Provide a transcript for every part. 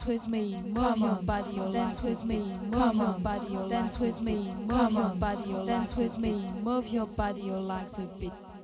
dance with me, move your body, your dance with me, move your body, your dance with me, move your body, your dance with me, move your body, your legs a bit.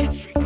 Young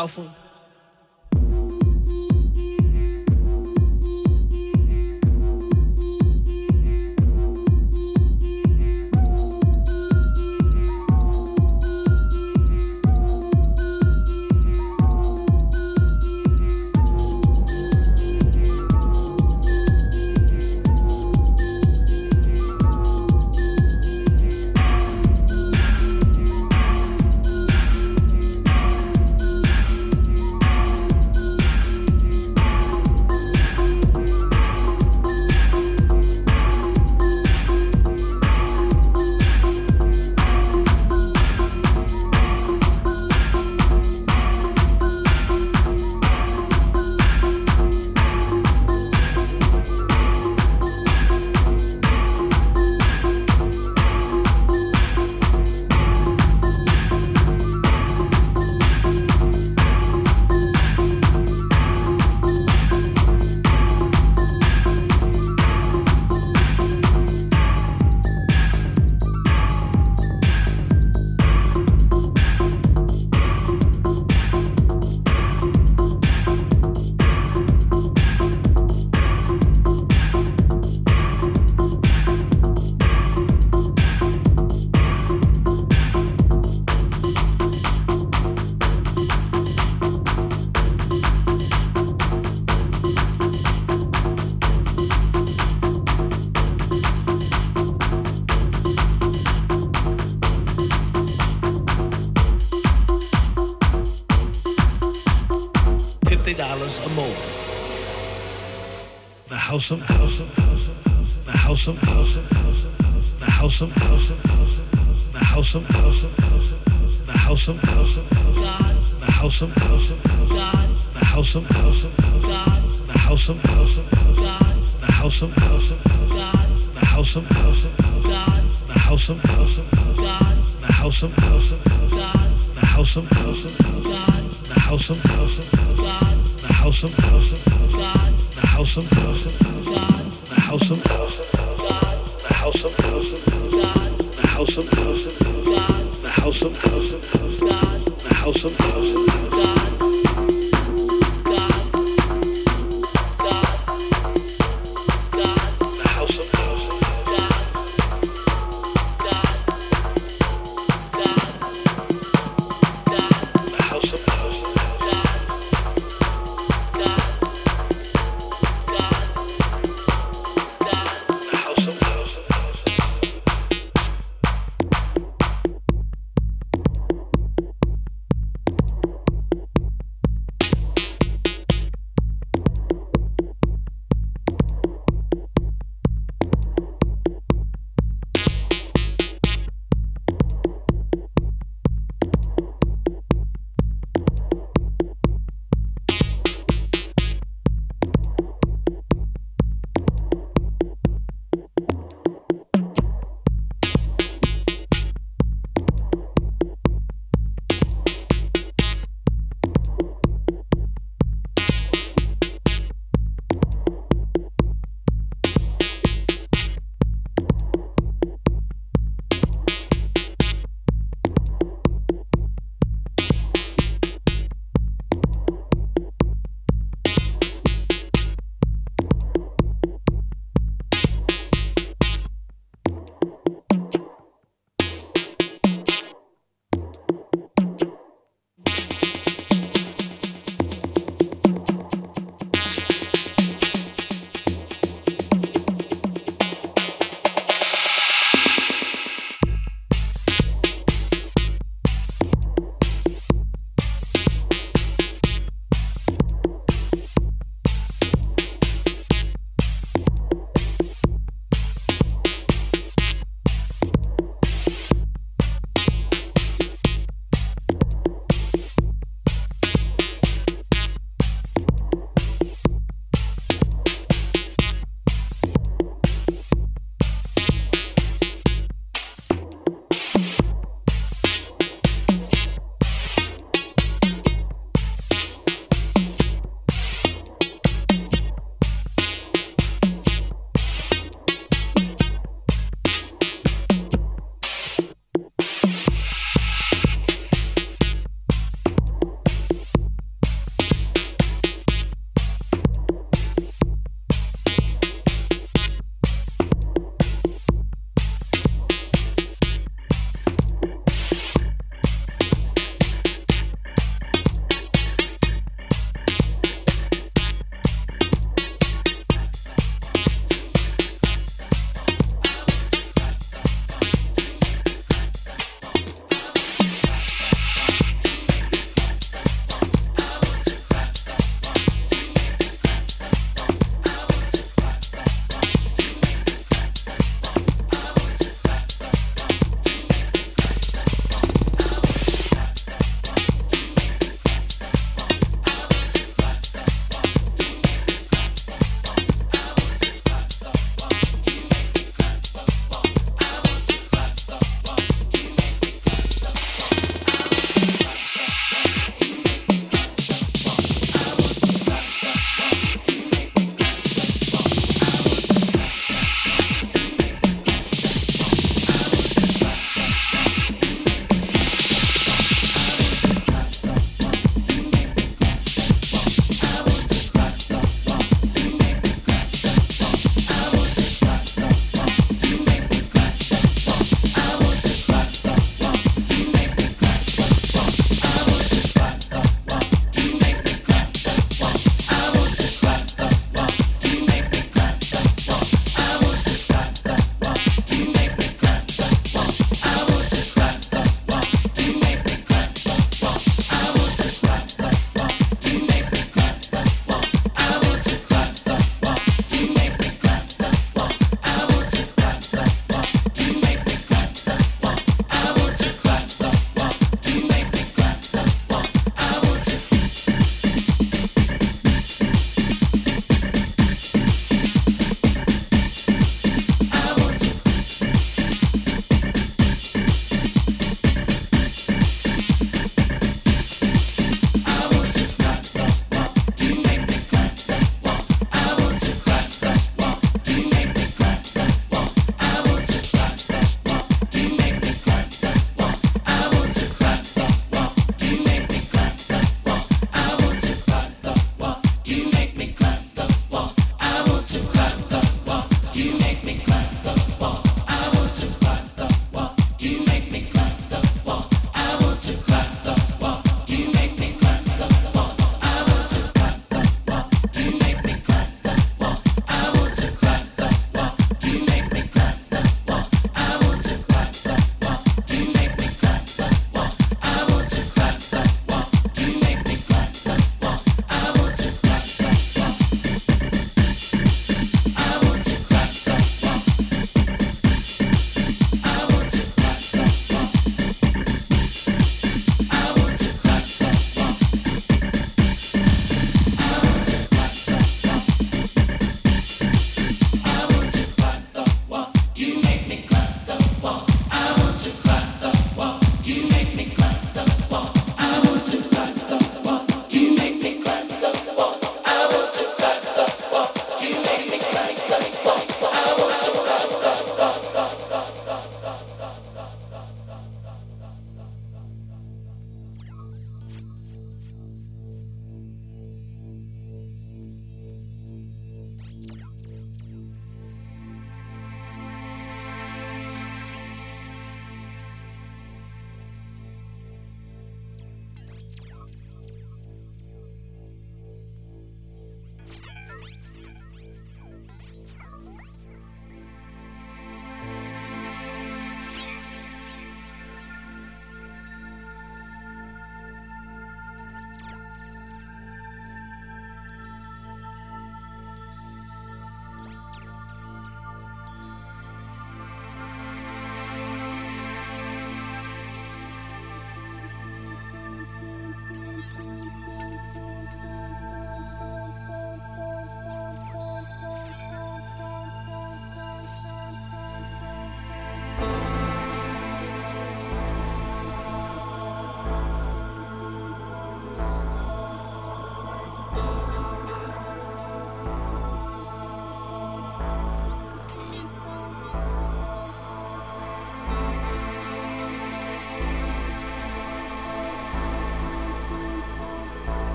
powerful? Wilson.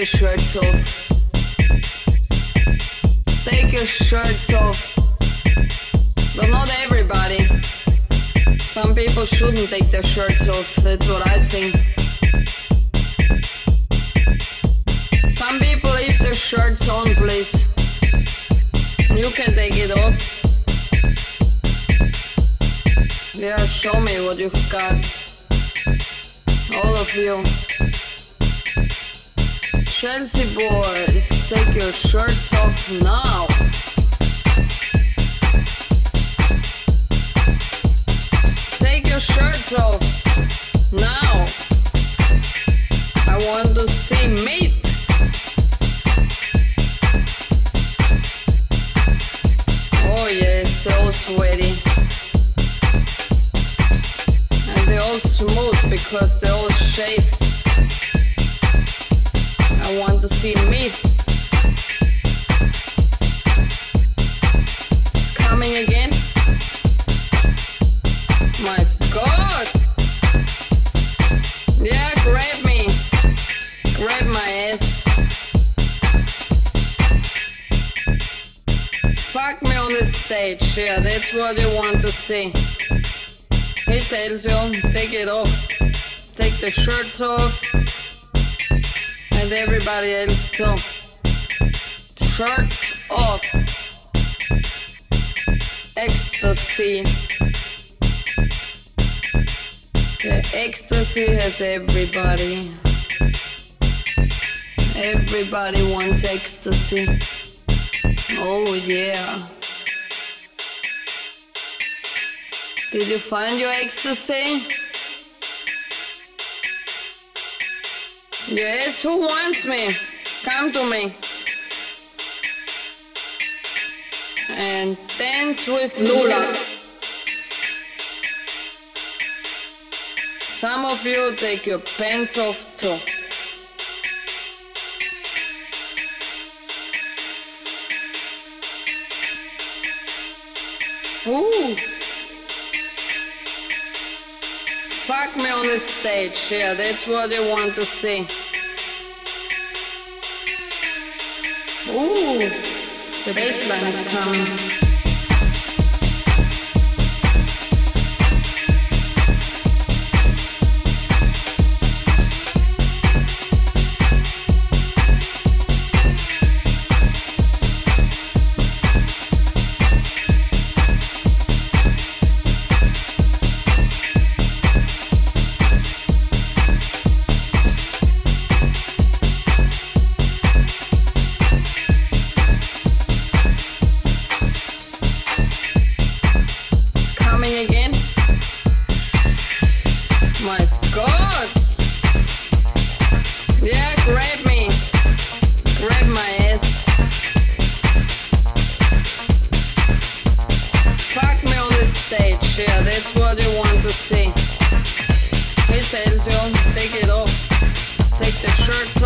your shirts off. Take your shirts off. But not everybody. Some people shouldn't take their shirts off. sure. everybody. Everybody wants ecstasy. Oh yeah. Did you find your ecstasy? Yes, who wants me? Come to me. And dance with Lola. Some of you take your pants off too. Ooh. Fuck me on the stage, yeah, that's what you want to see. Ooh, the bass line is coming. to say. Hey, take it off. Take the shirts